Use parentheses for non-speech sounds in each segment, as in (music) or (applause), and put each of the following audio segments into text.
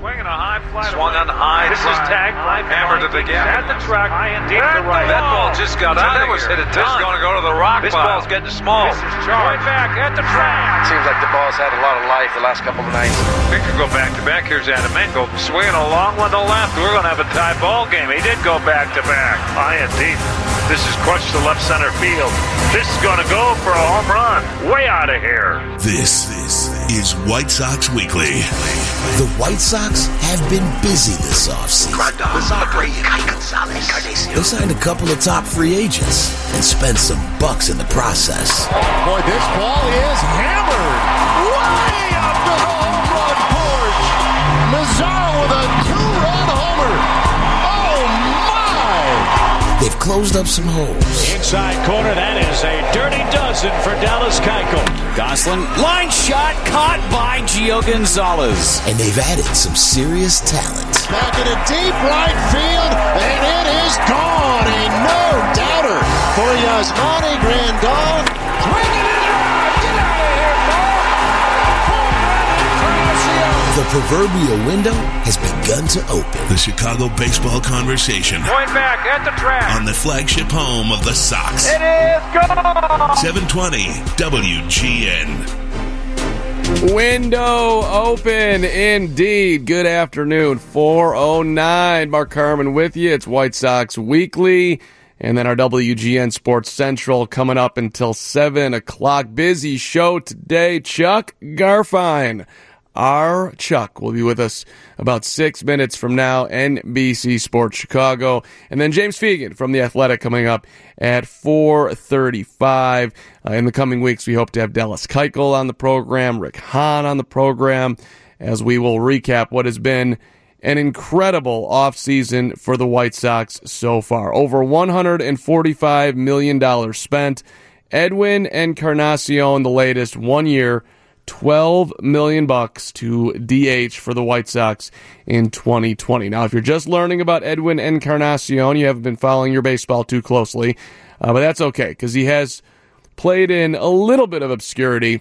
Swinging a high fly. Swung on high. This is tagged by Hammered it again. At the track. High and deep to right. That ball just got out that was hit a ton. This is going to go to the rock This pile. ball's getting small. This is charged. back at the track. Seems like the ball's had a lot of life the last couple of nights. We could go back to back. Here's Adam Engel swinging a long one to left. We're going to have a tie ball game. He did go back to back. High and deep. This is crushed to left center field. This is going to go for a home run. Way out of here. This, this is White Sox Weekly. The White Sox have been busy this offseason. They signed a couple of top free agents and spent some bucks in the process. Boy, this ball is hammered closed up some holes Inside corner, that is a dirty dozen for Dallas Keuchel. Goslin, line shot caught by Gio Gonzalez. and they've added some serious talent. Back in a deep right field, and it is gone. A no-doubter for Yasmani Grandal. The proverbial window has begun to open. The Chicago baseball conversation Going back at the track. on the flagship home of the Sox. It is gone. 720 WGN. Window open indeed. Good afternoon. 409. Mark Carman with you. It's White Sox Weekly. And then our WGN Sports Central coming up until 7 o'clock. Busy show today. Chuck Garfien. Our Chuck will be with us about six minutes from now. NBC Sports Chicago, and then James Fegan from the Athletic coming up at 4:35. Uh, in the coming weeks, we hope to have Dallas Keuchel on the program, Rick Hahn on the program, as we will recap what has been an incredible offseason for the White Sox so far. Over $145 million spent. Edwin Encarnacion, the latest, one year, 12 million bucks to DH for the White Sox in 2020. Now, if you're just learning about Edwin Encarnacion, you haven't been following your baseball too closely, uh, but that's okay because he has played in a little bit of obscurity.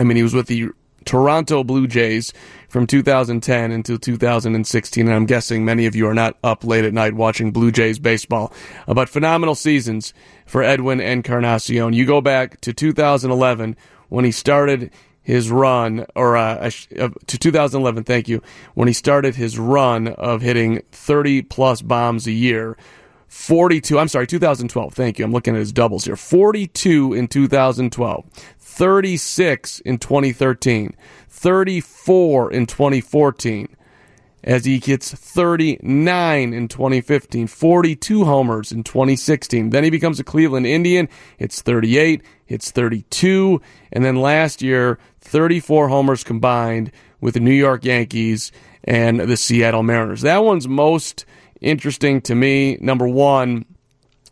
I mean, he was with the Toronto Blue Jays from 2010 until 2016, and I'm guessing many of you are not up late at night watching Blue Jays baseball. Uh, but phenomenal seasons for Edwin Encarnacion. You go back to 2011 when he started his run, or uh, uh, to 2011, thank you, when he started his run of hitting 30 plus bombs a year. 42, I'm sorry, 2012. Thank you. I'm looking at his doubles here. 42 in 2012, 36 in 2013, 34 in 2014, as he gets 39 in 2015, 42 homers in 2016. Then he becomes a Cleveland Indian, hits 38, hits 32, and then last year, 34 homers combined with the New York Yankees and the Seattle Mariners. That one's most interesting to me. Number one,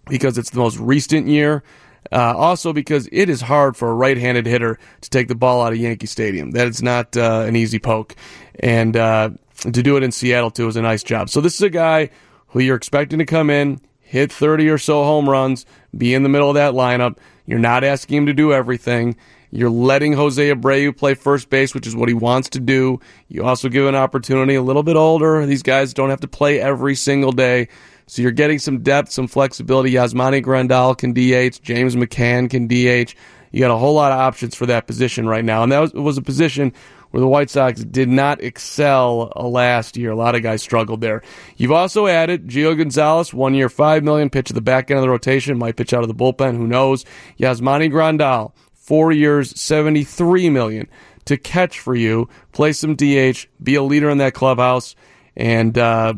because it's the most recent year. Uh, also, because it is hard for a right-handed hitter to take the ball out of Yankee Stadium. That is not uh, an easy poke, and uh, to do it in Seattle too is a nice job. So this is a guy who you're expecting to come in, hit 30 or so home runs, be in the middle of that lineup. You're not asking him to do everything. You're letting Jose Abreu play first base, which is what he wants to do. You also give an opportunity a little bit older. These guys don't have to play every single day. So you're getting some depth, some flexibility. Yasmani Grandal can DH. James McCann can DH. You got a whole lot of options for that position right now. And that was, was a position where the White Sox did not excel uh, last year. A lot of guys struggled there. You've also added Gio Gonzalez, one year, five million, pitch at the back end of the rotation, might pitch out of the bullpen, who knows. Yasmani Grandal, four years, 73 million to catch for you, play some DH, be a leader in that clubhouse. And, uh,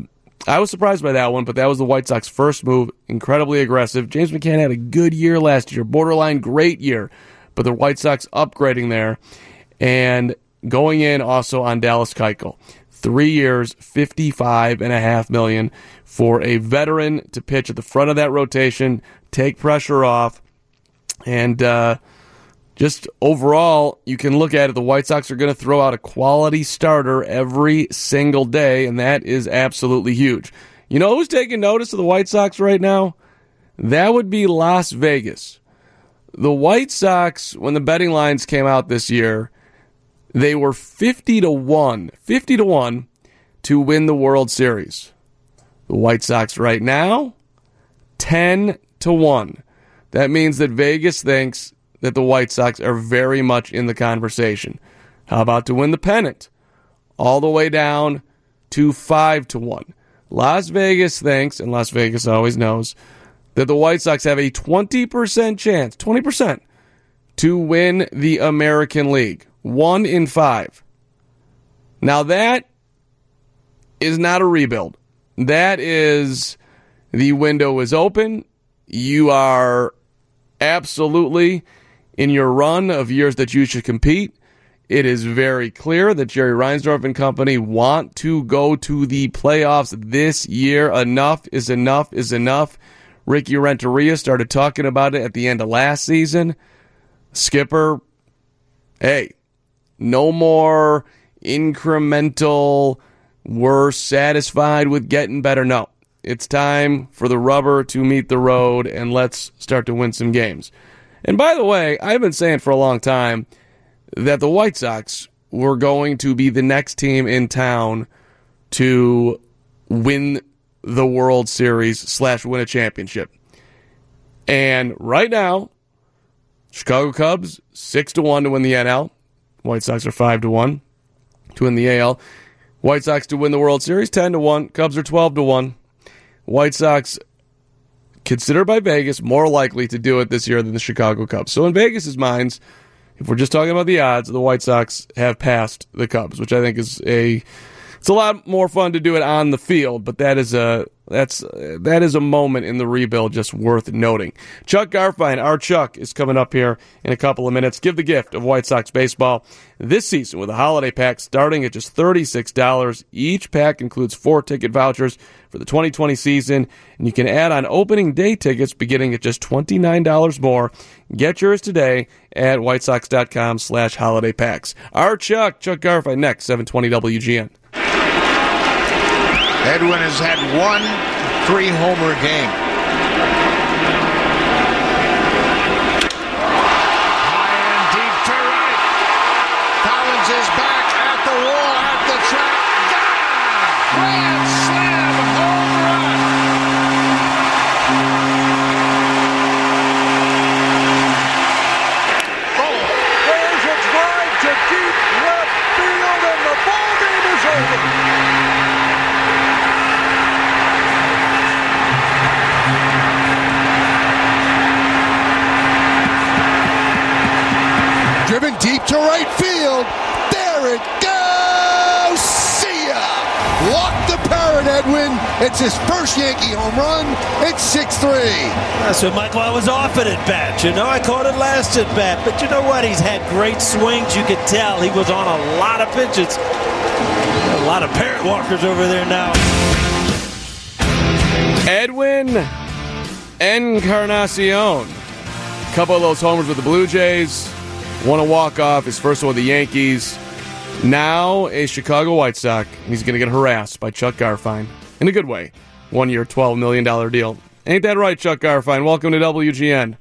I was surprised by that one, but that was the White Sox first move. Incredibly aggressive. James McCann had a good year last year, borderline great year, but the White Sox upgrading there and going in also on Dallas Keuchel. Three years, fifty-five and a half million for a veteran to pitch at the front of that rotation, take pressure off, and uh, just overall, you can look at it. The White Sox are going to throw out a quality starter every single day, and that is absolutely huge. You know who's taking notice of the White Sox right now? That would be Las Vegas. The White Sox, when the betting lines came out this year, they were 50 to 1, 50 to 1 to win the World Series. The White Sox right now, 10 to 1. That means that Vegas thinks that the White Sox are very much in the conversation. How about to win the pennant? All the way down to 5 to 1. Las Vegas thinks, and Las Vegas always knows, that the White Sox have a 20% chance, 20%, to win the American League. One in five. Now that is not a rebuild. That is the window is open. You are absolutely in your run of years that you should compete. It is very clear that Jerry Reinsdorf and company want to go to the playoffs this year. Enough is enough is enough. Ricky Renteria started talking about it at the end of last season. Skipper, hey, no more incremental, we're satisfied with getting better. No, it's time for the rubber to meet the road and let's start to win some games. And by the way, I've been saying for a long time that the White Sox were going to be the next team in town to win the World Series slash win a championship. And right now, Chicago Cubs six to one to win the NL. White Sox are five to one to win the AL. White Sox to win the World Series ten to one. Cubs are twelve to one. White Sox considered by Vegas more likely to do it this year than the Chicago Cubs. So in Vegas's minds, if we're just talking about the odds, the White Sox have passed the Cubs, which I think is a it's a lot more fun to do it on the field, but that is a that's that is a moment in the rebuild just worth noting. Chuck Garfien, our Chuck, is coming up here in a couple of minutes. Give the gift of White Sox baseball this season with a holiday pack starting at just $36. Each pack includes four ticket vouchers for the 2020 season, and you can add on opening day tickets beginning at just $29 more. Get yours today at whitesox.com slash holiday packs. Our Chuck, Chuck Garfien, next, 720 WGN. Edwin has had one three homer game. It's his first Yankee home run. It's 6 3. That's what Michael, I was off at at bat. You know, I caught it last at bat. But you know what? He's had great swings. You could tell he was on a lot of pitches. A lot of parrot walkers over there now. Edwin Encarnacion. A Couple of those homers with the Blue Jays. Won a walk-off, his first one with the Yankees. Now a Chicago White Sox. He's going to get harassed by Chuck Garfien. In a good way. One year, $12 million deal. Ain't that right, Chuck Garfien? Welcome to WGN.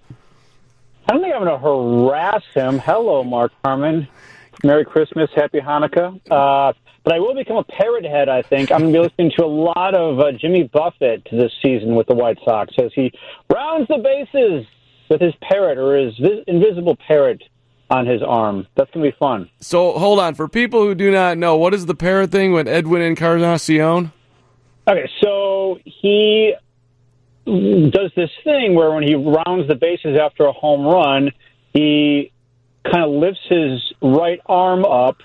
I don't think I'm going to harass him. Hello, Mark Harmon. Merry Christmas, Happy Hanukkah. Uh, but I will become a parrot head, I think. I'm going to be listening to a lot of uh, Jimmy Buffett this season with the White Sox as he rounds the bases with his parrot or his vis- invisible parrot on his arm. That's going to be fun. So hold on. For people who do not know, what is the parrot thing with Edwin Encarnacion? Okay, so he does this thing where when he rounds the bases after a home run, he kind of lifts his right arm up,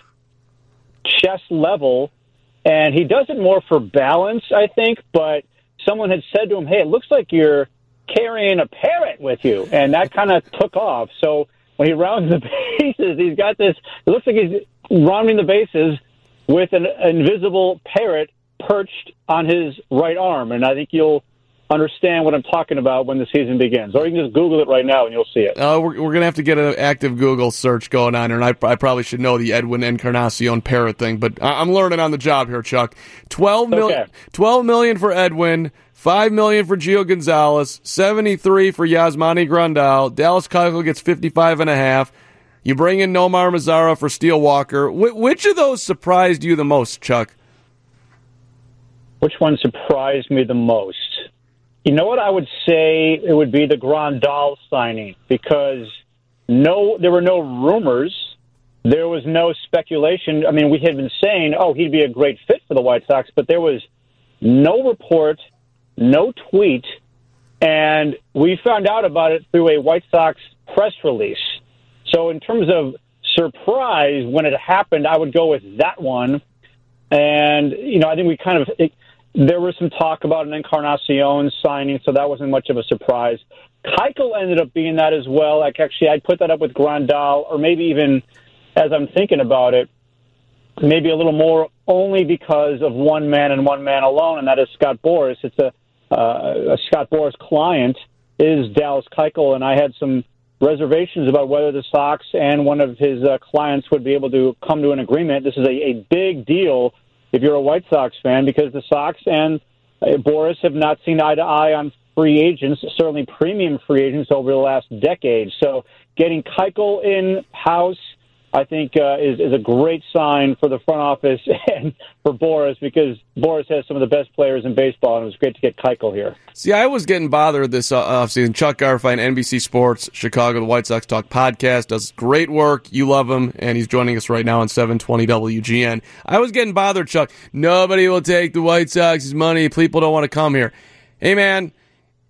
chest level, and he does it more for balance, I think. But someone had said to him, "Hey, it looks like you're carrying a parrot with you," and that kind of took off. So when he rounds the (laughs) bases, he's got this. It looks like he's rounding the bases with an invisible parrot perched on his right arm, and I think you'll understand what I'm talking about when the season begins. Or you can just Google it right now and you'll see it. Uh, we're we're going to have to get an active Google search going on here, and I, I probably should know the Edwin Encarnacion parrot thing, but I, I'm learning on the job here, Chuck. 12 million, Okay. 12 million for Edwin, 5 million for Gio Gonzalez, 73 for Yasmani Grandal. Dallas Keuchel gets 55 and a half. You bring in Nomar Mazara for Steele Walker. Wh- which of those surprised you the most, Chuck? Which one surprised me the most? You know what I would say? It would be the Grandal signing because no, there were no rumors. There was no speculation. I mean, we had been saying, oh, he'd be a great fit for the White Sox, but there was no report, no tweet, and we found out about it through a White Sox press release. So, in terms of surprise when it happened, I would go with that one. And you know, I think we kind of there was some talk about an Encarnacion signing, so that wasn't much of a surprise. Keuchel ended up being that as well. Like actually, I'd put that up with Grandal, or maybe even as I'm thinking about it, maybe a little more only because of one man and one man alone, and that is Scott Boras. It's a, uh, a Scott Boras client is Dallas Keuchel, and I had some reservations about whether the Sox and one of his uh, clients would be able to come to an agreement. This is a, a big deal if you're a White Sox fan because the Sox and uh, Boras have not seen eye to eye on free agents, certainly premium free agents over the last decade. So getting Keuchel in house I think uh, is is a great sign for the front office (laughs) and for Boras because Boras has some of the best players in baseball, and it was great to get Keuchel here. See, I was getting bothered this uh, offseason. Chuck Garfien, NBC Sports, Chicago, the White Sox Talk podcast, does great work. You love him, and he's joining us right now on 720 WGN. I was getting bothered, Chuck. Nobody will take the White Sox's money. People don't want to come here. Hey, man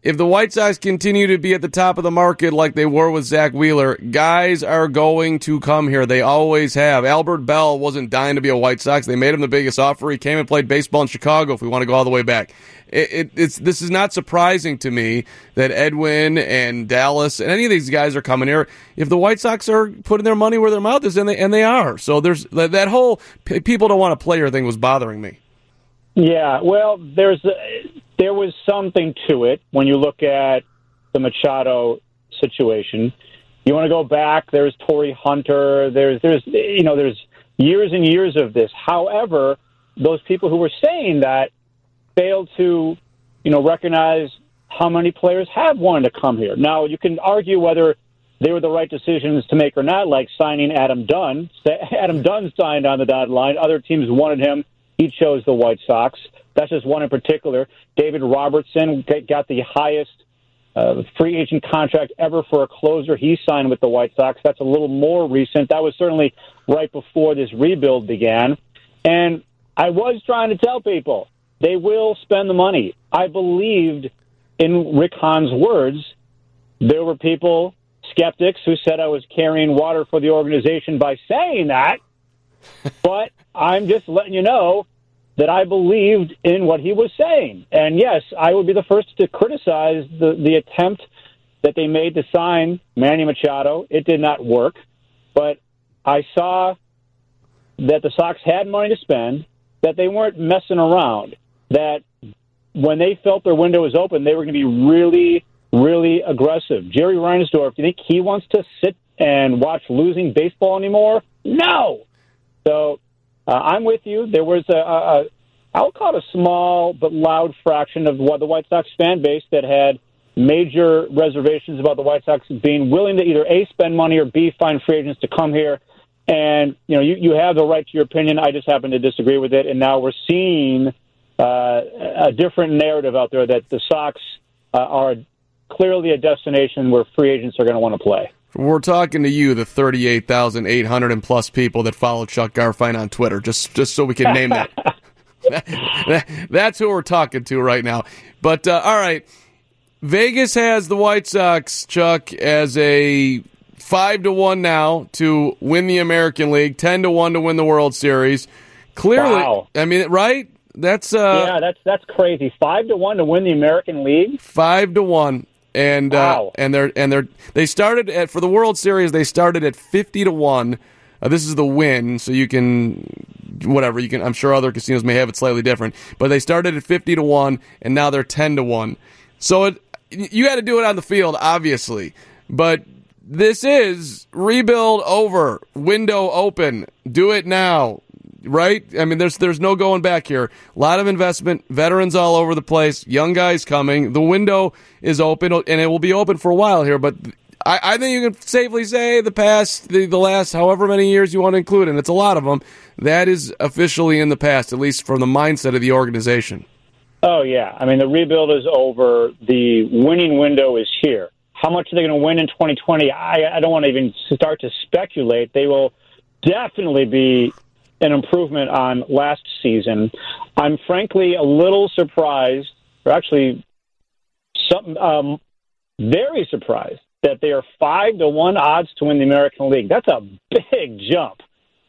if the White Sox continue to be at the top of the market like they were with Zack Wheeler, guys are going to come here. They always have. Albert Belle wasn't dying to be a White Sox. They made him the biggest offer. He came and played baseball in Chicago. If we want to go all the way back, it, it, it's this is not surprising to me that Edwin and Dallas and any of these guys are coming here. If the White Sox are putting their money where their mouth is, and they and they are, so there's that, that whole people don't want to play here thing was bothering me. Yeah, well, there's there was something to it when you look at the Machado situation. You want to go back? There's Torii Hunter. There's there's you know there's years and years of this. However, those people who were saying that failed to you know recognize how many players have wanted to come here. Now you can argue whether they were the right decisions to make or not, like signing Adam Dunn. Adam Dunn signed on the dotted line. Other teams wanted him. He chose the White Sox. That's just one in particular. David Robertson got the highest uh, free agent contract ever for a closer. He signed with the White Sox. That's a little more recent. That was certainly right before this rebuild began. And I was trying to tell people they will spend the money. I believed in Rick Hahn's words. There were people, skeptics, who said I was carrying water for the organization by saying that. (laughs) but I'm just letting you know that I believed in what he was saying. And yes, I would be the first to criticize the, the attempt that they made to sign Manny Machado. It did not work. But I saw that the Sox had money to spend, that they weren't messing around, that when they felt their window was open, they were going to be really, really aggressive. Jerry Reinsdorf, do you think he wants to sit and watch losing baseball anymore? No. So uh, I'm with you. There was a, a, a, I'll call it a small but loud fraction of the White Sox fan base that had major reservations about the White Sox being willing to either A, spend money or B, find free agents to come here. And, you know, you, you have the right to your opinion. I just happen to disagree with it. And now we're seeing uh, a different narrative out there that the Sox uh, are clearly a destination where free agents are going to want to play. We're talking to you, the 38,800 and plus people that follow Chuck Garfien on Twitter, just just so we can name that. (laughs) (laughs) That's who we're talking to right now. But uh, all right, Vegas has the White Sox, Chuck, as a five to one now to win the American League, ten to one to win the World Series. Clearly, wow. I mean, right? That's uh, yeah, that's that's crazy. Five to one to win the American League. Five to one and wow. uh, and they're and they're they started at for the World Series they started at fifty to one. Uh, this is the win, so you can whatever you can. I'm sure other casinos may have it slightly different, but they started at fifty to one, and now they're ten to one. So it you had to do it on the field, obviously, but this is rebuild over, window open. Do it now right? I mean, there's there's no going back here. A lot of investment, veterans all over the place, young guys coming. The window is open, and it will be open for a while here. But I, I think you can safely say the past, the, the last however many years you want to include, and it's a lot of them. That is officially in the past, at least from the mindset of the organization. Oh yeah, I mean the rebuild is over. The winning window is here. How much are they going to win in 2020? I, I don't want to even start to speculate. They will definitely be an improvement on last season. I'm frankly a little surprised, or actually, some um, very surprised that they are five to one odds to win the American League. That's a big jump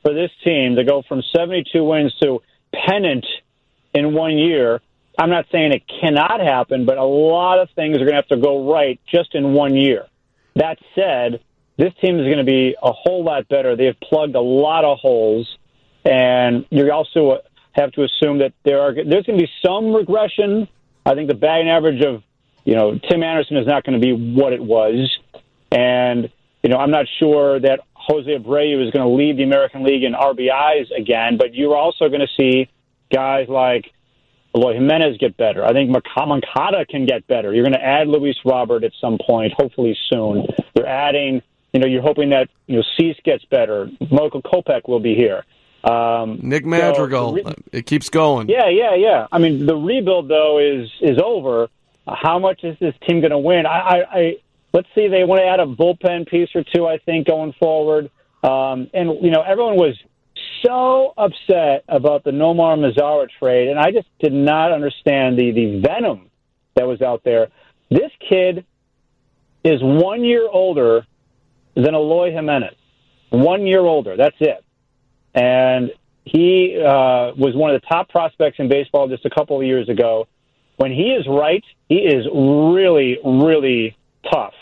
for this team to go from 72 wins to pennant in one year. I'm not saying it cannot happen, but a lot of things are going to have to go right just in one year. That said, this team is going to be a whole lot better. They have plugged a lot of holes, and you also have to assume that there are there's going to be some regression. I think the batting average of you know Tim Anderson is not going to be what it was, and you know I'm not sure that Jose Abreu is going to lead the American League in RBIs again, but you're also going to see guys like Eloy Jimenez get better. I think Moncada can get better. You're going to add Luis Robert at some point, hopefully soon. You're adding, you know, you're hoping that you know Cease gets better. Michael Kopech will be here. Um, Nick Madrigal, so re- it keeps going. Yeah, yeah, yeah. I mean, the rebuild though is is over. How much is this team going to win? I, I, I let's see. They want to add a bullpen piece or two. I think going forward. Um, and you know, everyone was so upset about the Nomar Mazara trade, and I just did not understand the the venom that was out there. This kid is one year older than Eloy Jimenez. One year older. That's it. And he uh, was one of the top prospects in baseball just a couple of years ago. When he is right, he is really, really tough.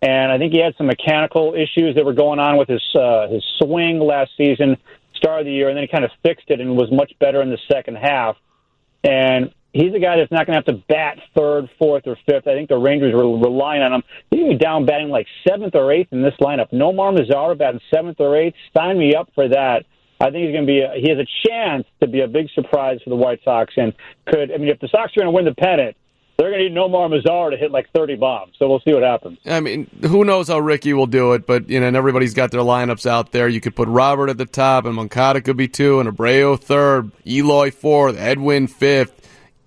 And I think he had some mechanical issues that were going on with his uh, his swing last season start of the year, and then he kind of fixed it and was much better in the second half. And he's a guy that's not going to have to bat third, fourth, or fifth. I think the Rangers were relying on him. He's going be down batting like seventh or eighth in this lineup. Nomar Mazara batting seventh or eighth. Sign me up for that. I think he's going to be. A, he has a chance to be a big surprise for the White Sox, and could. I mean, if the Sox are going to win the pennant, they're going to need Nomar Mazara to hit like 30 bombs. So we'll see what happens. I mean, who knows how Ricky will do it, but, you know, and everybody's got their lineups out there. You could put Robert at the top, and Moncada could be two, and Abreu third, Eloy fourth, Edwin fifth.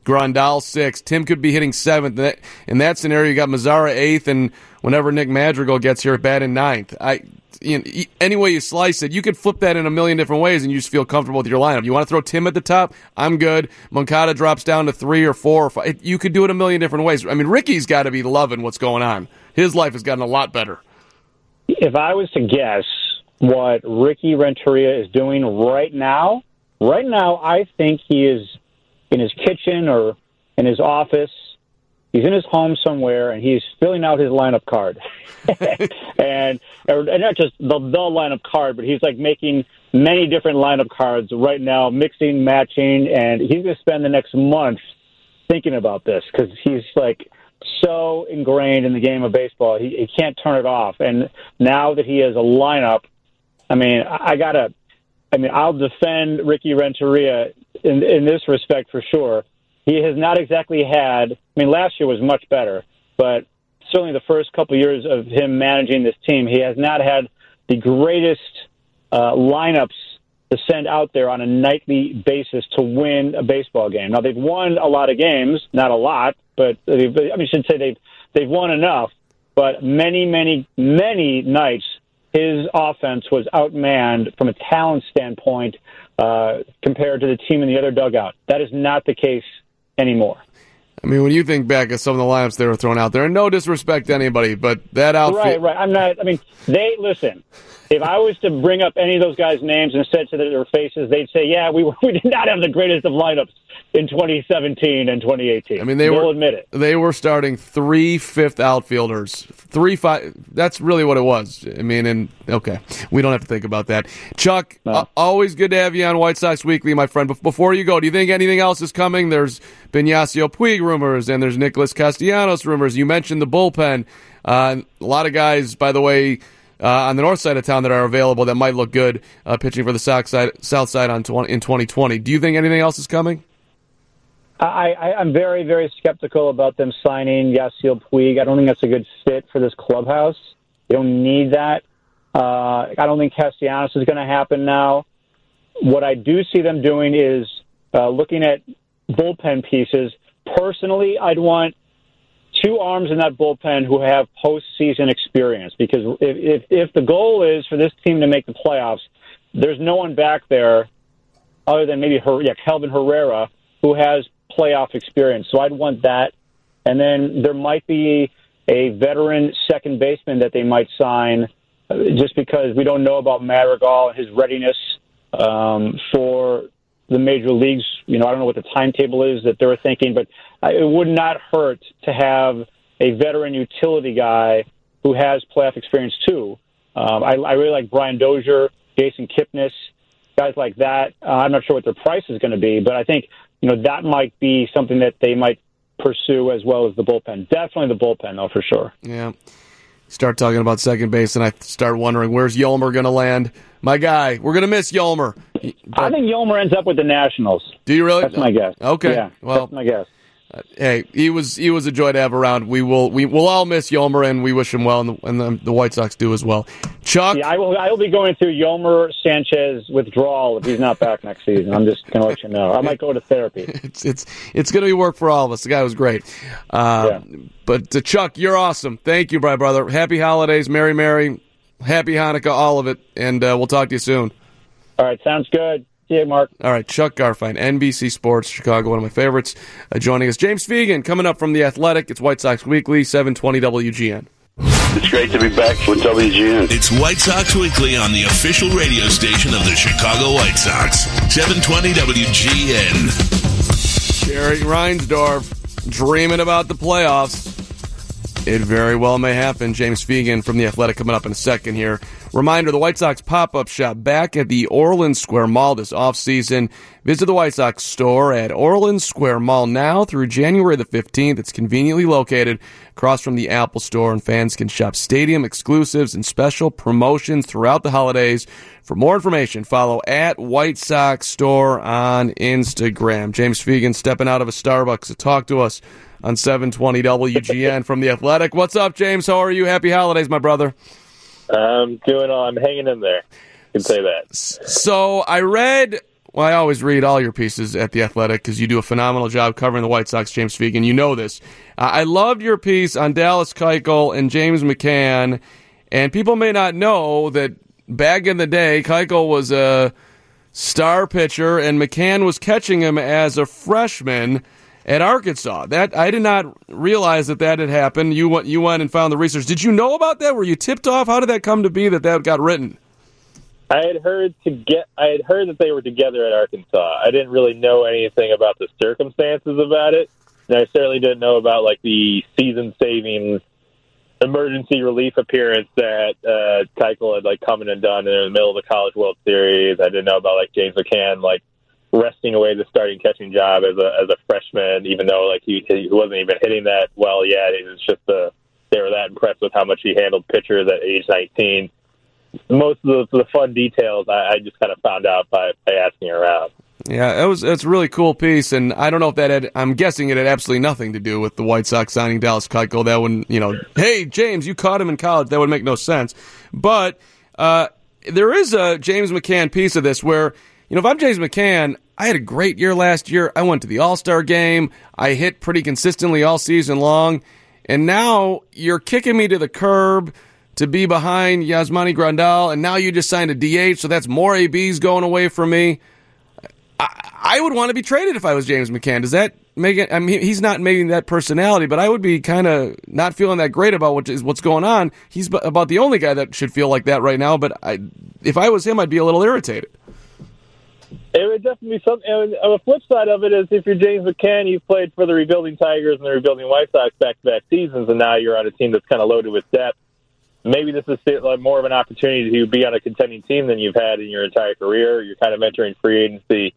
Grandal sixth. Tim could be hitting seventh. In that scenario, you got Mazara eighth, and whenever Nick Madrigal gets here, bat in ninth. I you know, any way you slice it, you could flip that in a million different ways, and you just feel comfortable with your lineup. You want to throw Tim at the top? I'm good. Moncada drops down to three or four or five. You could do it a million different ways. I mean, Ricky's got to be loving what's going on. His life has gotten a lot better. If I was to guess what Ricky Renteria is doing right now, right now, I think he is in his kitchen or in his office he's in his home somewhere and he's filling out his lineup card. (laughs) And and not just the the lineup card but he's like making many different lineup cards right now mixing matching and he's going to spend the next month thinking about this because he's like so ingrained in the game of baseball he, he can't turn it off. And now that he has a lineup i mean i, I gotta i mean i'll defend ricky renteria in in this respect for sure he has not exactly had. I mean, last year was much better, but certainly the first couple of years of him managing this team, he has not had the greatest uh, lineups to send out there on a nightly basis to win a baseball game. Now they've won a lot of games, not a lot, but I mean, I should say they've they've won enough. But many, many, many nights, his offense was outmanned from a talent standpoint uh, compared to the team in the other dugout. That is not the case anymore. I mean, when you think back at some of the lineups they were throwing out there, and no disrespect to anybody, but that outfit. Right, right. I'm not. I mean, they listen. If I was to bring up any of those guys' names and said to their faces, they'd say, "Yeah, we (laughs) we did not have the greatest of lineups in 2017 and 2018." I mean, they They'll were admit it. They were starting three fifth outfielders, three five. That's really what it was. I mean, and okay, we don't have to think about that. Chuck, no. uh, always good to have you on White Sox Weekly, my friend. But before you go, do you think anything else is coming? There's been Puig rumors, and there's Nicholas Castellanos rumors. You mentioned the bullpen. Uh, a lot of guys, by the way on the north side of town that are available that might look good uh, pitching for the south side, south side on 20, in 2020. Do you think anything else is coming? I, I, I'm very, very skeptical about them signing Yasiel Puig. I don't think that's a good fit for this clubhouse. You don't need that. Uh, I don't think Castellanos is going to happen now. What I do see them doing is uh, looking at bullpen pieces, personally, I'd want two arms in that bullpen who have postseason experience because if, if if the goal is for this team to make the playoffs, there's no one back there other than maybe her, yeah, Kelvin Herrera who has playoff experience. So I'd want that, and then there might be a veteran second baseman that they might sign uh, just because we don't know about Madrigal and his readiness um, for the major leagues. You know, I don't know what the timetable is that they're thinking, but it would not hurt to have a veteran utility guy who has playoff experience too. Um, I, I really like Brian Dozier, Jason Kipnis, guys like that. Uh, I'm not sure what their price is going to be, but I think you know that might be something that they might pursue as well as the bullpen. Definitely the bullpen, though, for sure. Yeah. Start talking about second base, and I start wondering where's Yolmer going to land. My guy, we're going to miss Yolmer. But, I think Yolmer ends up with the Nationals. Do you really? That's my guess. Okay. Yeah, well, that's my guess. Uh, hey, he was he was a joy to have around. We will we will all miss Yolmer, and we wish him well, and the, and the, the White Sox do as well. Chuck, yeah, I will. I will be going through Yolmer Sanchez withdrawal if he's not back next season. I'm just going to let you know. I might go to therapy. (laughs) it's it's it's going to be work for all of us. The guy was great. Uh, yeah. But uh, Chuck, you're awesome. Thank you, my brother. Happy holidays, Merry Merry, Happy Hanukkah, all of it, and uh, we'll talk to you soon. All right, sounds good. Yeah, Mark. All right, Chuck Garfien, NBC Sports, Chicago, one of my favorites. Uh, joining us, James Fegan, coming up from The Athletic. It's White Sox Weekly, 720 WGN. It's great to be back with WGN. It's White Sox Weekly on the official radio station of the Chicago White Sox, 720 WGN. Jerry Reinsdorf dreaming about the playoffs. It very well may happen. James Fegan from The Athletic coming up in a second here. Reminder, the White Sox pop-up shop back at the Orland Square Mall this offseason. Visit the White Sox store at Orland Square Mall now through January the 15th. It's conveniently located across from the Apple Store, and fans can shop stadium exclusives and special promotions throughout the holidays. For more information, follow at White Sox Store on Instagram. James Fegan stepping out of a Starbucks to talk to us on 720 WGN from The Athletic. What's up, James? How are you? Happy holidays, my brother. I'm doing. all, I'm hanging in there. You can say that. So I read. Well, I always read all your pieces at the Athletic because you do a phenomenal job covering the White Sox, James Fegan. You know this. Uh, I loved your piece on Dallas Keuchel and James McCann, and people may not know that back in the day, Keuchel was a star pitcher, and McCann was catching him as a freshman at Arkansas. That I did not realize that that had happened. You went you went and found the research. Did you know about that? Were you tipped off? How did that come to be that that got written? I had heard to get. I had heard that they were together at Arkansas. I didn't really know anything about the circumstances about it, and I certainly didn't know about like the season-saving emergency relief appearance that uh, Keuchel had like come in and done in the middle of the College World Series. I didn't know about like James McCann like wresting away the starting catching job as a as a freshman, even though like he he wasn't even hitting that well yet. It was just the they were that impressed with how much he handled pitchers at age 19. Most of the, the fun details I, I just kind of found out by, by asking around. Yeah, it was it's a really cool piece, and I don't know if that had. I'm guessing it had absolutely nothing to do with the White Sox signing Dallas Keuchel. That wouldn't, you know, hey James, you caught him in college. That would make no sense. But uh, there is a James McCann piece of this where you know, if I'm James McCann, I had a great year last year. I went to the All Star game. I hit pretty consistently all season long. And now you're kicking me to the curb to be behind Yasmani Grandal. And now you just signed a DH, so that's more ABs going away from me. I, I would want to be traded if I was James McCann. Does that make it? I mean, he's not making that personality, but I would be kind of not feeling that great about what is what's going on. He's about the only guy that should feel like that right now. But I, if I was him, I'd be a little irritated. It would definitely be something. And the flip side of it is, if you're James McCann, you've played for the rebuilding Tigers and the rebuilding White Sox back-to-back seasons, and now you're on a team that's kind of loaded with depth. Maybe this is more of an opportunity to be on a contending team than you've had in your entire career. You're kind of entering free agency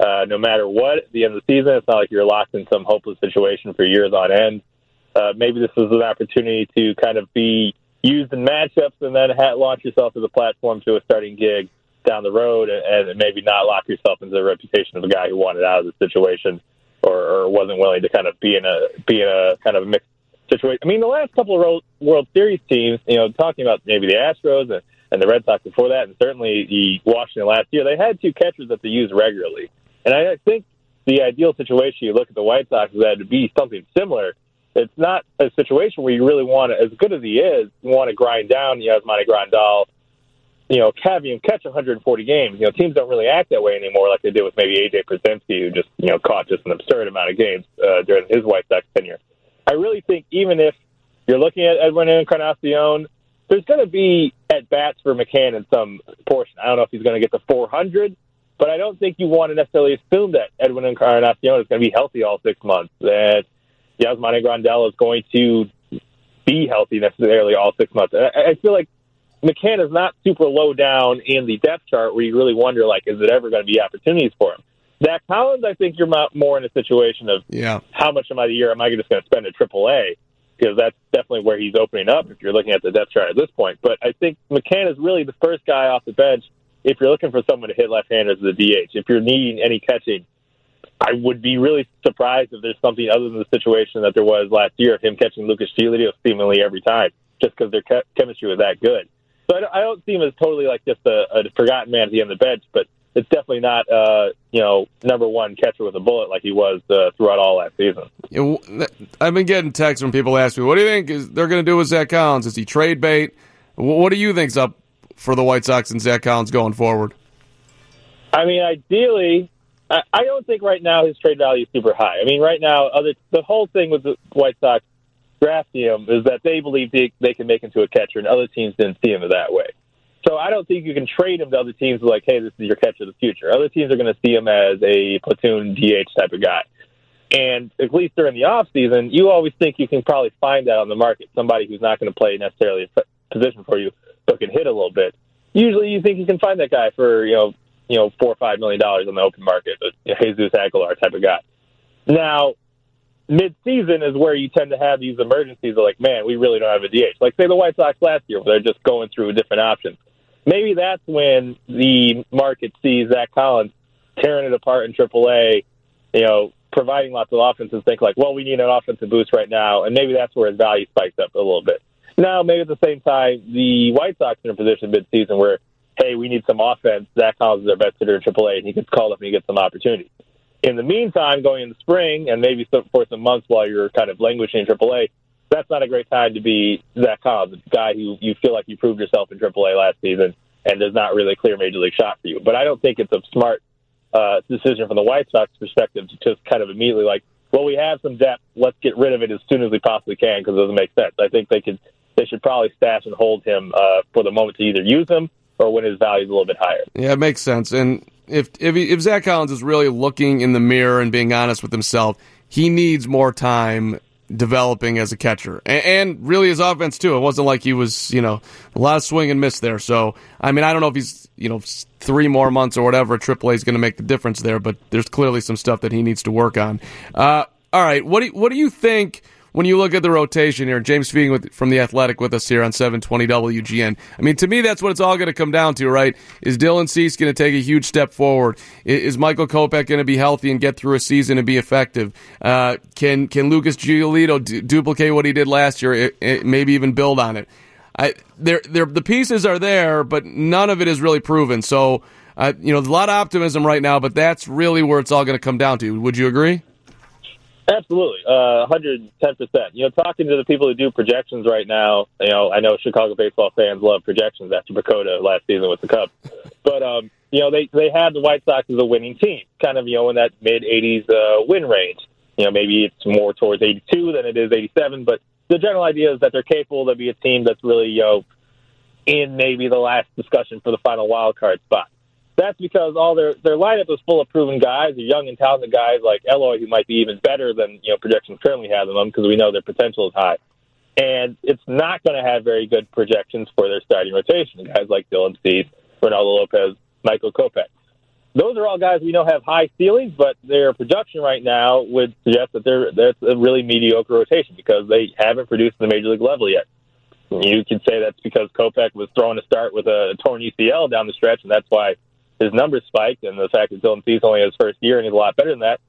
uh, no matter what at the end of the season. It's not like you're locked in some hopeless situation for years on end. Uh, maybe this is an opportunity to kind of be used in matchups and then launch yourself as a platform to a starting gig down the road and, maybe not lock yourself into the reputation of a guy who wanted out of the situation or, or wasn't willing to kind of be in a be in a kind of mixed situation. I mean, the last couple of World Series teams, you know, talking about maybe the Astros and, and the Red Sox before that, and certainly the Washington last year, they had two catchers that they used regularly. And I think the ideal situation you look at the White Sox is that to be something similar. It's not a situation where you really want to, as good as he is, you want to grind down Yasmani Grandal, you know, him catch 140 games. You know, teams don't really act that way anymore like they did with maybe AJ Pierzynski, who just, you know, caught just an absurd amount of games uh, during his White Sox tenure. I really think even if you're looking at Edwin Encarnacion, there's going to be at bats for McCann in some portion. I don't know if he's going to get to 400, but I don't think you want to necessarily assume that Edwin Encarnacion is going to be healthy all six months. That Yasmani Grandal is going to be healthy necessarily all six months. I, I feel like McCann is not super low down in the depth chart where you really wonder, like, is it ever going to be opportunities for him? Zack Collins, I think you're more in a situation of yeah. how much of my year am I just going to spend at AAA? Because that's definitely where he's opening up if you're looking at the depth chart at this point. But I think McCann is really the first guy off the bench if you're looking for someone to hit left-handers as a DH. If you're needing any catching, I would be really surprised if there's something other than the situation that there was last year of him catching Lucas Giolito seemingly every time, just because their chemistry was that good. So I don't, I don't see him as totally like just a, a forgotten man at the end of the bench, but it's definitely not, uh, you know, number one catcher with a bullet like he was uh, throughout all last season. I've been getting texts when people ask me, "What do you think is they're going to do with Zack Collins? Is he trade bait? What do you think's up for the White Sox and Zack Collins going forward?" I mean, ideally, I, I don't think right now his trade value is super high. I mean, right now, other the whole thing with the White Sox drafting him is that they believe they, they can make him to a catcher, and other teams didn't see him that way. So I don't think you can trade him to other teams like, hey, this is your catcher of the future. Other teams are going to see him as a platoon DH type of guy. And at least during the off season, you always think you can probably find that on the market, somebody who's not going to play necessarily a position for you, but can hit a little bit. Usually, you think you can find that guy for you know, you know, four or five million dollars on the open market, a Jesus Aguilar type of guy. Now, mid-season is where you tend to have these emergencies of like, man, we really don't have a DH. Like say the White Sox last year, where they're just going through a different options maybe that's when the market sees Zack Collins tearing it apart in AAA, you know, providing lots of offense and think like, well, we need an offensive boost right now, and maybe that's where his value spikes up a little bit. Now, maybe at the same time, the White Sox are in a position mid-season where, hey, we need some offense. Zack Collins is our best hitter in AAA, and he gets called up and he gets some opportunity. In the meantime, going in the spring and maybe for some months while you're kind of languishing in AAA, that's not a great time to be Zack Collins, a guy who you feel like you proved yourself in AAA last season, and there's not really a clear major league shot for you. But I don't think it's a smart uh, decision from the White Sox perspective to just kind of immediately like, well, we have some depth, let's get rid of it as soon as we possibly can because it doesn't make sense. I think they could they should probably stash and hold him uh, for the moment to either use him or when his value is a little bit higher. Yeah, it makes sense. And if if, if Zack Collins is really looking in the mirror and being honest with himself, he needs more time developing as a catcher and, and, really his offense too. It wasn't like he was, you know, a lot of swing and miss there. So, I mean, I don't know if he's, you know, three more months or whatever, AAA is going to make the difference there, but there's clearly some stuff that he needs to work on. Uh, all right. What do, what do you think when you look at the rotation here, James Fegan with, from The Athletic with us here on 720 WGN. I mean, to me, that's what it's all going to come down to, right? Is Dylan Cease going to take a huge step forward? Is Michael Kopech going to be healthy and get through a season and be effective? Uh, can can Lucas Giolito d- duplicate what he did last year? It, it, maybe even build on it. I, they're, they're, the pieces are there, but none of it is really proven. So, uh, you know, a lot of optimism right now, but that's really where it's all going to come down to. Would you agree? Absolutely, uh, 110%. You know, talking to the people who do projections right now, you know, I know Chicago baseball fans love projections after PECOTA last season with the Cubs. But, um, you know, they, they had the White Sox as a winning team, kind of, you know, in that mid 80s uh, win range. You know, maybe it's more towards 82 than it is 87, but the general idea is that they're capable to be a team that's really, you know, in maybe the last discussion for the final wild card spot that's because all their their lineup is full of proven guys, young and talented guys like Eloy, who might be even better than you know projections currently have them because we know their potential is high. And it's not going to have very good projections for their starting rotation. Guys like Dylan Cease, Reynaldo Lopez, Michael Kopech. Those are all guys we know have high ceilings, but their production right now would suggest that they're that's a really mediocre rotation because they haven't produced the major league level yet. You could say that's because Kopech was throwing a start with a torn UCL down the stretch, and that's why his numbers spiked and the fact that Dylan Cease only his first year and he's a lot better than that,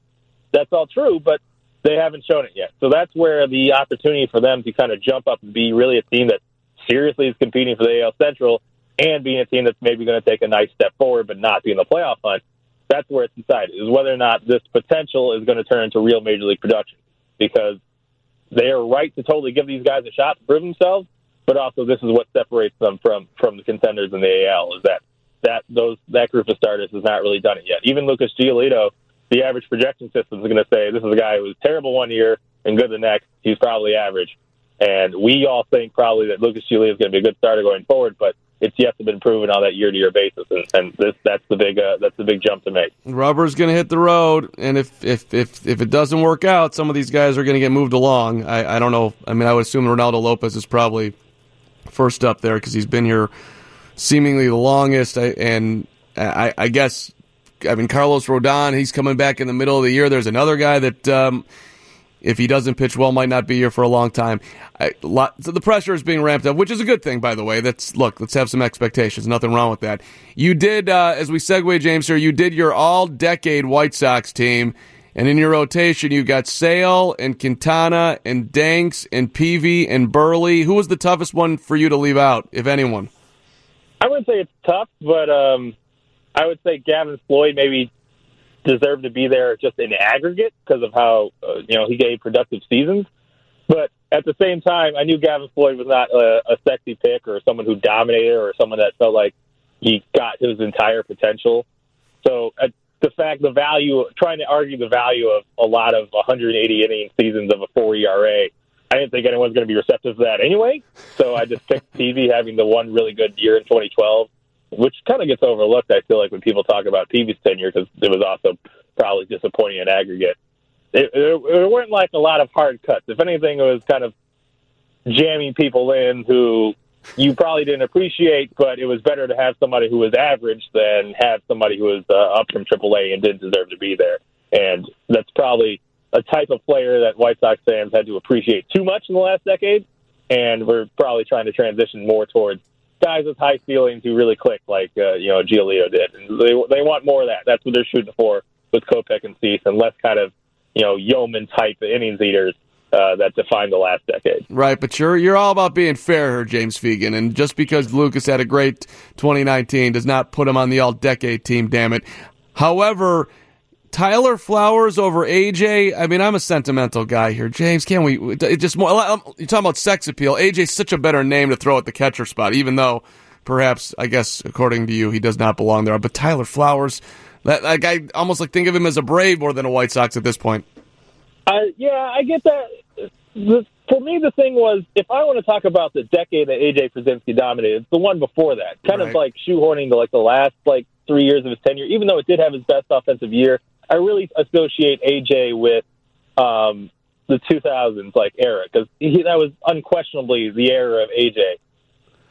that's all true, but they haven't shown it yet. So that's where the opportunity for them to kind of jump up and be really a team that seriously is competing for the AL Central and being a team that's maybe going to take a nice step forward but not be in the playoff hunt. That's where it's decided is whether or not this potential is going to turn into real major league production because they are right to totally give these guys a shot to prove themselves. But also, this is what separates them from from the contenders in the AL is that that those that group of starters has not really done it yet. Even Lucas Giolito, the average projection system is going to say this is a guy who was terrible one year and good the next. He's probably average, and we all think probably that Lucas Giolito is going to be a good starter going forward. But it's yet to been proven on that year to year basis, and, and this that's the big uh, that's the big jump to make. Rubber's going to hit the road, and if if if if it doesn't work out, some of these guys are going to get moved along. I, I don't know. I mean, I would assume Reynaldo Lopez is probably first up there because he's been here seemingly the longest. And I, I guess I mean Carlos Rodon, he's coming back in the middle of the year. There's another guy that. Um, if he doesn't pitch well, might not be here for a long time. I, lot, so the pressure is being ramped up, which is a good thing, by the way. That's look, let's have some expectations. Nothing wrong with that. You did, uh, as we segue, James here. You did your all-decade White Sox team, and in your rotation, you got Sale and Quintana and Danks and Peavy and Buehrle. Who was the toughest one for you to leave out, if anyone? I wouldn't say it's tough, but um, I would say Gavin Floyd maybe deserved to be there just in aggregate because of how uh, you know he gave productive seasons. But at the same time, I knew Gavin Floyd was not a, a sexy pick or someone who dominated or someone that felt like he got his entire potential. So uh, the fact, the value, trying to argue the value of a lot of 180 inning seasons of a four ERA, I didn't think anyone's going to be receptive to that anyway. So I just picked (laughs) Peavy having the one really good year in 2012 which kind of gets overlooked. I feel like when people talk about Peavy's tenure because it was also probably disappointing in aggregate. It, it, it weren't like a lot of hard cuts. If anything, it was kind of jamming people in who you probably didn't appreciate, but it was better to have somebody who was average than have somebody who was uh, up from AAA and didn't deserve to be there. And that's probably a type of player that White Sox fans had to appreciate too much in the last decade, and we're probably trying to transition more towards guys with high ceilings who really click, like uh, you know Giolito did. And they they want more of that. That's what they're shooting for with Kopech and Cease, and less kind of you know yeoman type innings eaters. Uh, that defined the last decade. Right, but you're you're all about being fair here, James Fegan, and just because Lucas had a great 2019 does not put him on the all decade team. Damn it. However, Tyler Flowers over AJ. I mean, I'm a sentimental guy here, James. Can we? It just more. You're talking about sex appeal. AJ's such a better name to throw at the catcher spot, even though perhaps I guess according to you he does not belong there. But Tyler Flowers, that like I almost like think of him as a Brave more than a White Sox at this point. Uh, yeah, I get that. The, for me, the thing was, if I want to talk about the decade that AJ Pierzynski dominated, it's the one before that. Kind right. of like shoehorning to like the last like three years of his tenure, even though it did have his best offensive year. I really associate AJ with um, the 2000s like era because that was unquestionably the era of AJ.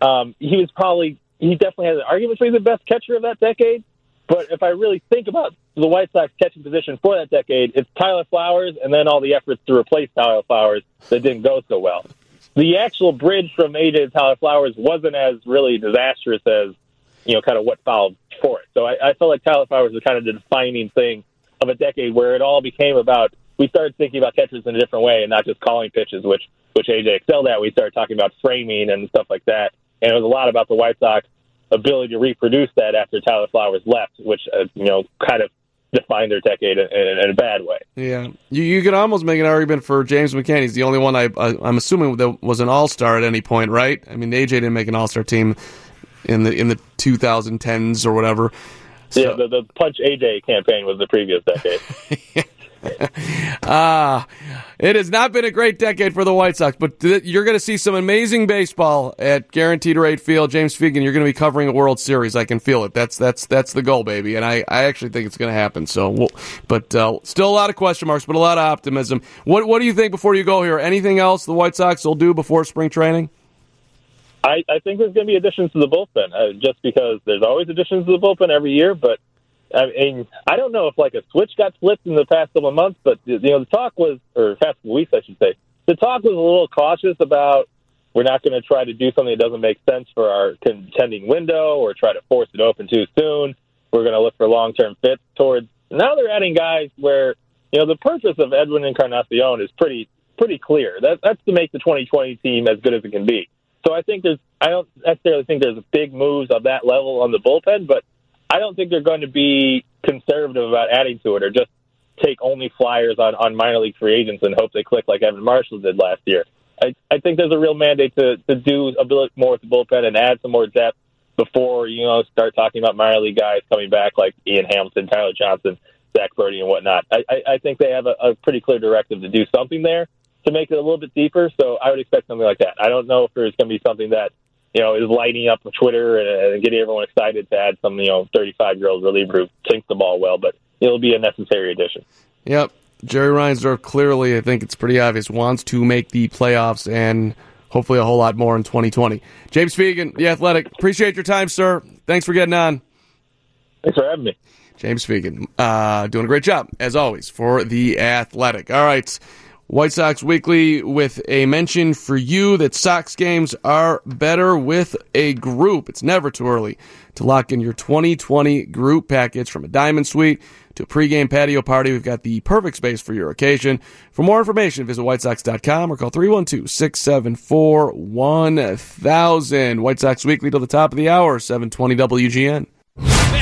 Um, he was probably he definitely has an argument for being the best catcher of that decade. But if I really think about the White Sox catching position for that decade, it's Tyler Flowers and then all the efforts to replace Tyler Flowers that didn't go so well. The actual bridge from AJ to Tyler Flowers wasn't as really disastrous as, you know, kind of what followed for it. So I, I felt like Tyler Flowers was kind of the defining thing of a decade where it all became about we started thinking about catchers in a different way and not just calling pitches, which which AJ excelled at. We started talking about framing and stuff like that, and it was a lot about the White Sox ability to reproduce that after Tyler Flowers left, which uh, you know kind of defined their decade in, in, in, a bad way. Yeah, you you could almost make an argument for James McCann. He's the only one I, I am assuming that was an All Star at any point, right? I mean, AJ didn't make an All Star team in the in the 2010s or whatever. So. Yeah, the, the Punch AJ campaign was the previous decade. (laughs) Ah, uh, it has not been a great decade for the White Sox, but th- you're going to see some amazing baseball at Guaranteed Rate Field. James Fegan, you're going to be covering a World Series. I can feel it. That's that's that's the goal, baby, and I, I actually think it's going to happen. So, we'll, but uh, still a lot of question marks, but a lot of optimism. What what do you think before you go here? Anything else the White Sox will do before spring training? I, I think there's going to be additions to the bullpen, uh, just because there's always additions to the bullpen every year. But I mean, I don't know if like a switch got flipped in the past couple of months, but you know, the talk was, or past weeks, I should say, the talk was a little cautious about we're not going to try to do something that doesn't make sense for our contending window or try to force it open too soon. We're going to look for long-term fits towards. Now they're adding guys where you know the purpose of Edwin Encarnacion is pretty pretty clear. That, that's to make the 2020 team as good as it can be. So I think there's, I don't necessarily think there's big moves of that level on the bullpen, but I don't think they're going to be conservative about adding to it or just take only flyers on, on minor league free agents and hope they click like Evan Marshall did last year. I, I think there's a real mandate to, to do a bit more with the bullpen and add some more depth before, you know, start talking about minor league guys coming back like Ian Hamilton, Tyler Johnson, Zack Burdi, and whatnot. I, I, I think they have a, a pretty clear directive to do something there to make it a little bit deeper. So I would expect something like that. I don't know if there's going to be something that you know is lighting up Twitter and, and getting everyone excited to add some you know 35 year old reliever who sinks the ball well, but it'll be a necessary addition. Yep, Jerry Reinsdorf clearly, I think it's pretty obvious, wants to make the playoffs and hopefully a whole lot more in 2020. James Fegan, The Athletic, appreciate your time, sir. Thanks for getting on. Thanks for having me. James Fegan, uh, doing a great job, as always, for The Athletic. All right. White Sox Weekly with a mention for you that Sox games are better with a group. It's never too early to lock in your 2020 group package from a diamond suite to a pregame patio party. We've got the perfect space for your occasion. For more information, visit whitesox.com or call 312-674-1000. White Sox Weekly till the top of the hour, 720 WGN.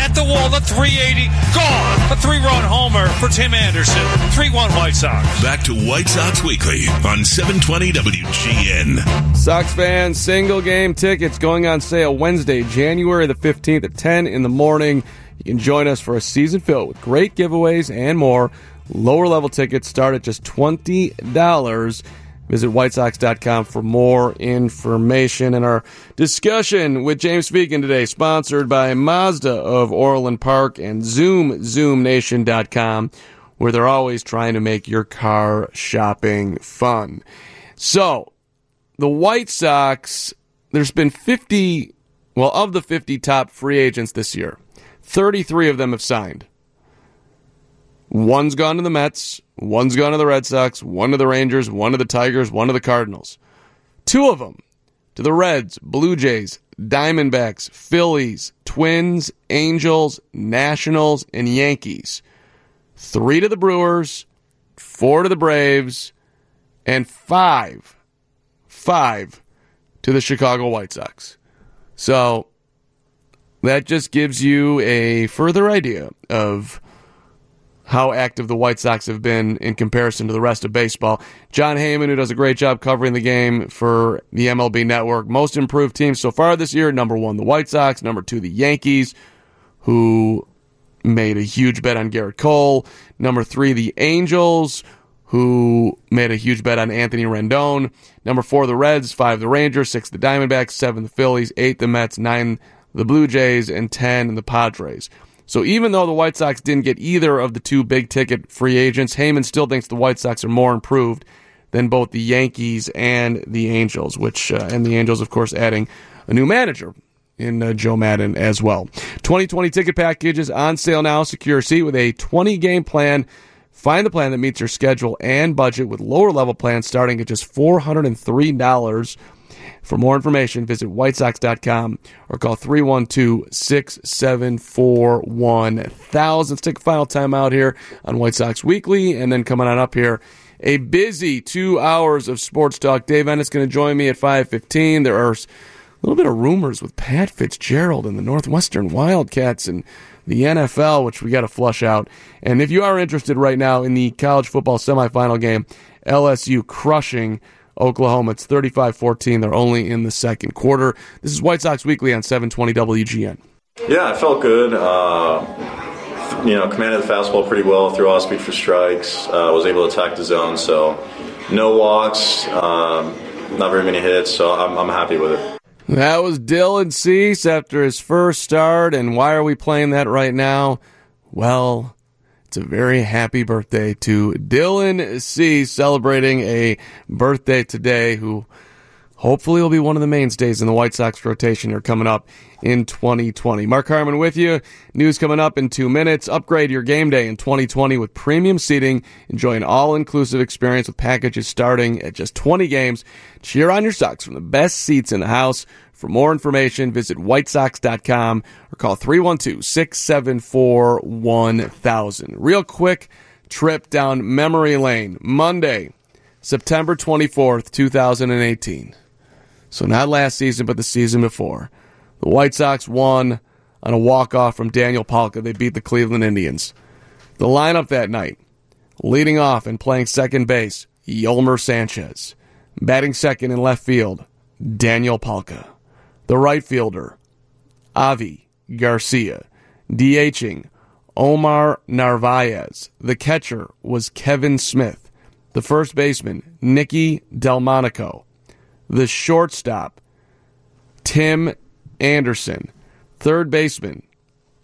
At the wall, the 380 gone. A three-run homer for Tim Anderson. 3-1 White Sox. Back to White Sox Weekly on 720 WGN. Sox fans, single game tickets going on sale Wednesday, January the 15th at 10 in the morning. You can join us for a season filled with great giveaways and more. Lower level tickets start at just $20. Visit whitesox.com for more information. And our discussion with James Fegan today, sponsored by Mazda of Orland Park and Zoom, ZoomNation.com, where they're always trying to make your car shopping fun. So, the White Sox, there's been 50, well, of the 50 top free agents this year, 33 of them have signed. One's gone to the Mets, one's gone to the Red Sox, one to the Rangers, one to the Tigers, one to the Cardinals. Two of them to the Reds, Blue Jays, Diamondbacks, Phillies, Twins, Angels, Nationals, and Yankees. Three to the Brewers, four to the Braves, and five, five to the Chicago White Sox. So that just gives you a further idea of how active the White Sox have been in comparison to the rest of baseball. Jon Heyman, who does a great job covering the game for the MLB Network, most improved teams so far this year. Number one, the White Sox. Number two, the Yankees, who made a huge bet on Gerrit Cole. Number three, the Angels, who made a huge bet on Anthony Rendon. Number four, the Reds. Five, the Rangers. Six, the Diamondbacks. Seven, the Phillies. Eight, the Mets. Nine, the Blue Jays. And ten, the Padres. So even though the White Sox didn't get either of the two big ticket free agents, Heyman still thinks the White Sox are more improved than both the Yankees and the Angels, which uh, and the Angels, of course, adding a new manager in uh, Joe Maddon as well. 2020 ticket packages on sale now. Secure seat with a 20 game plan. Find the plan that meets your schedule and budget with lower level plans starting at just $403 for more information, visit whitesox.com or call 312 674 1000. Let's take a final time out here on White Sox Weekly and then coming on up here. A busy two hours of sports talk. Dave Ennis going to join me at 5.15. There are a little bit of rumors with Pat Fitzgerald and the Northwestern Wildcats and the NFL, which we got to flush out. And if you are interested right now in the college football semifinal game, LSU crushing Oklahoma. It's 35 14. They're only in the second quarter. This is White Sox Weekly on 720 WGN. Yeah, I felt good. Uh, you know, commanded the fastball pretty well, threw off speed for strikes, uh, was able to attack the zone. So, no walks, um, not very many hits. So, I'm, I'm happy with it. That was Dylan Cease after his first start. And why are we playing that right now? Well, it's a very happy birthday to Dylan Cease, celebrating a birthday today, who hopefully will be one of the mainstays in the White Sox rotation here coming up in 2020. Mark Carman with you. News coming up in two minutes. Upgrade your game day in 2020 with premium seating. Enjoy an all-inclusive experience with packages starting at just 20 games. Cheer on your Sox from the best seats in the house. For more information, visit whitesox.com or call 312-674-1000. Real quick trip down memory lane. Monday, September 24th, 2018. So not last season, but the season before. The White Sox won on a walk-off from Daniel Palka. They beat the Cleveland Indians. The lineup that night, leading off and playing second base, Yolmer Sanchez. Batting second in left field, Daniel Palka. The right fielder, Avi Garcia. DHing, Omar Narvaez. The catcher was Kevan Smith. The first baseman, Nicky Delmonico. The shortstop, Tim Anderson. Third baseman,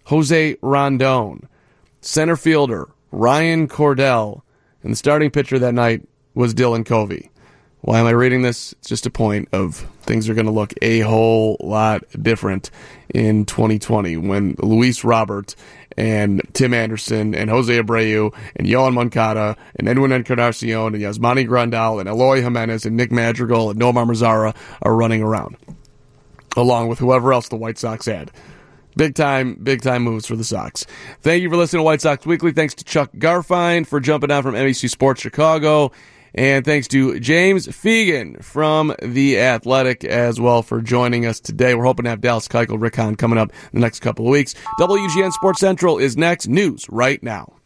Jose Rondon. Center fielder, Ryan Cordell. And the starting pitcher that night was Dylan Covey. Why am I reading this? It's just a point of things are going to look a whole lot different in 2020 when Luis Robert and Tim Anderson and Jose Abreu and Yoan Moncada and Edwin Encarnacion and Yasmani Grandal and Eloy Jimenez and Nick Madrigal and Nomar Mazara are running around, along with whoever else the White Sox had. Big time, big time moves for the Sox. Thank you for listening to White Sox Weekly. Thanks to Chuck Garfien for jumping out from NBC Sports Chicago. And thanks to James Fegan from The Athletic as well for joining us today. We're hoping to have Dallas Keuchel, Rick Hahn coming up in the next couple of weeks. WGN Sports Central is next. News right now.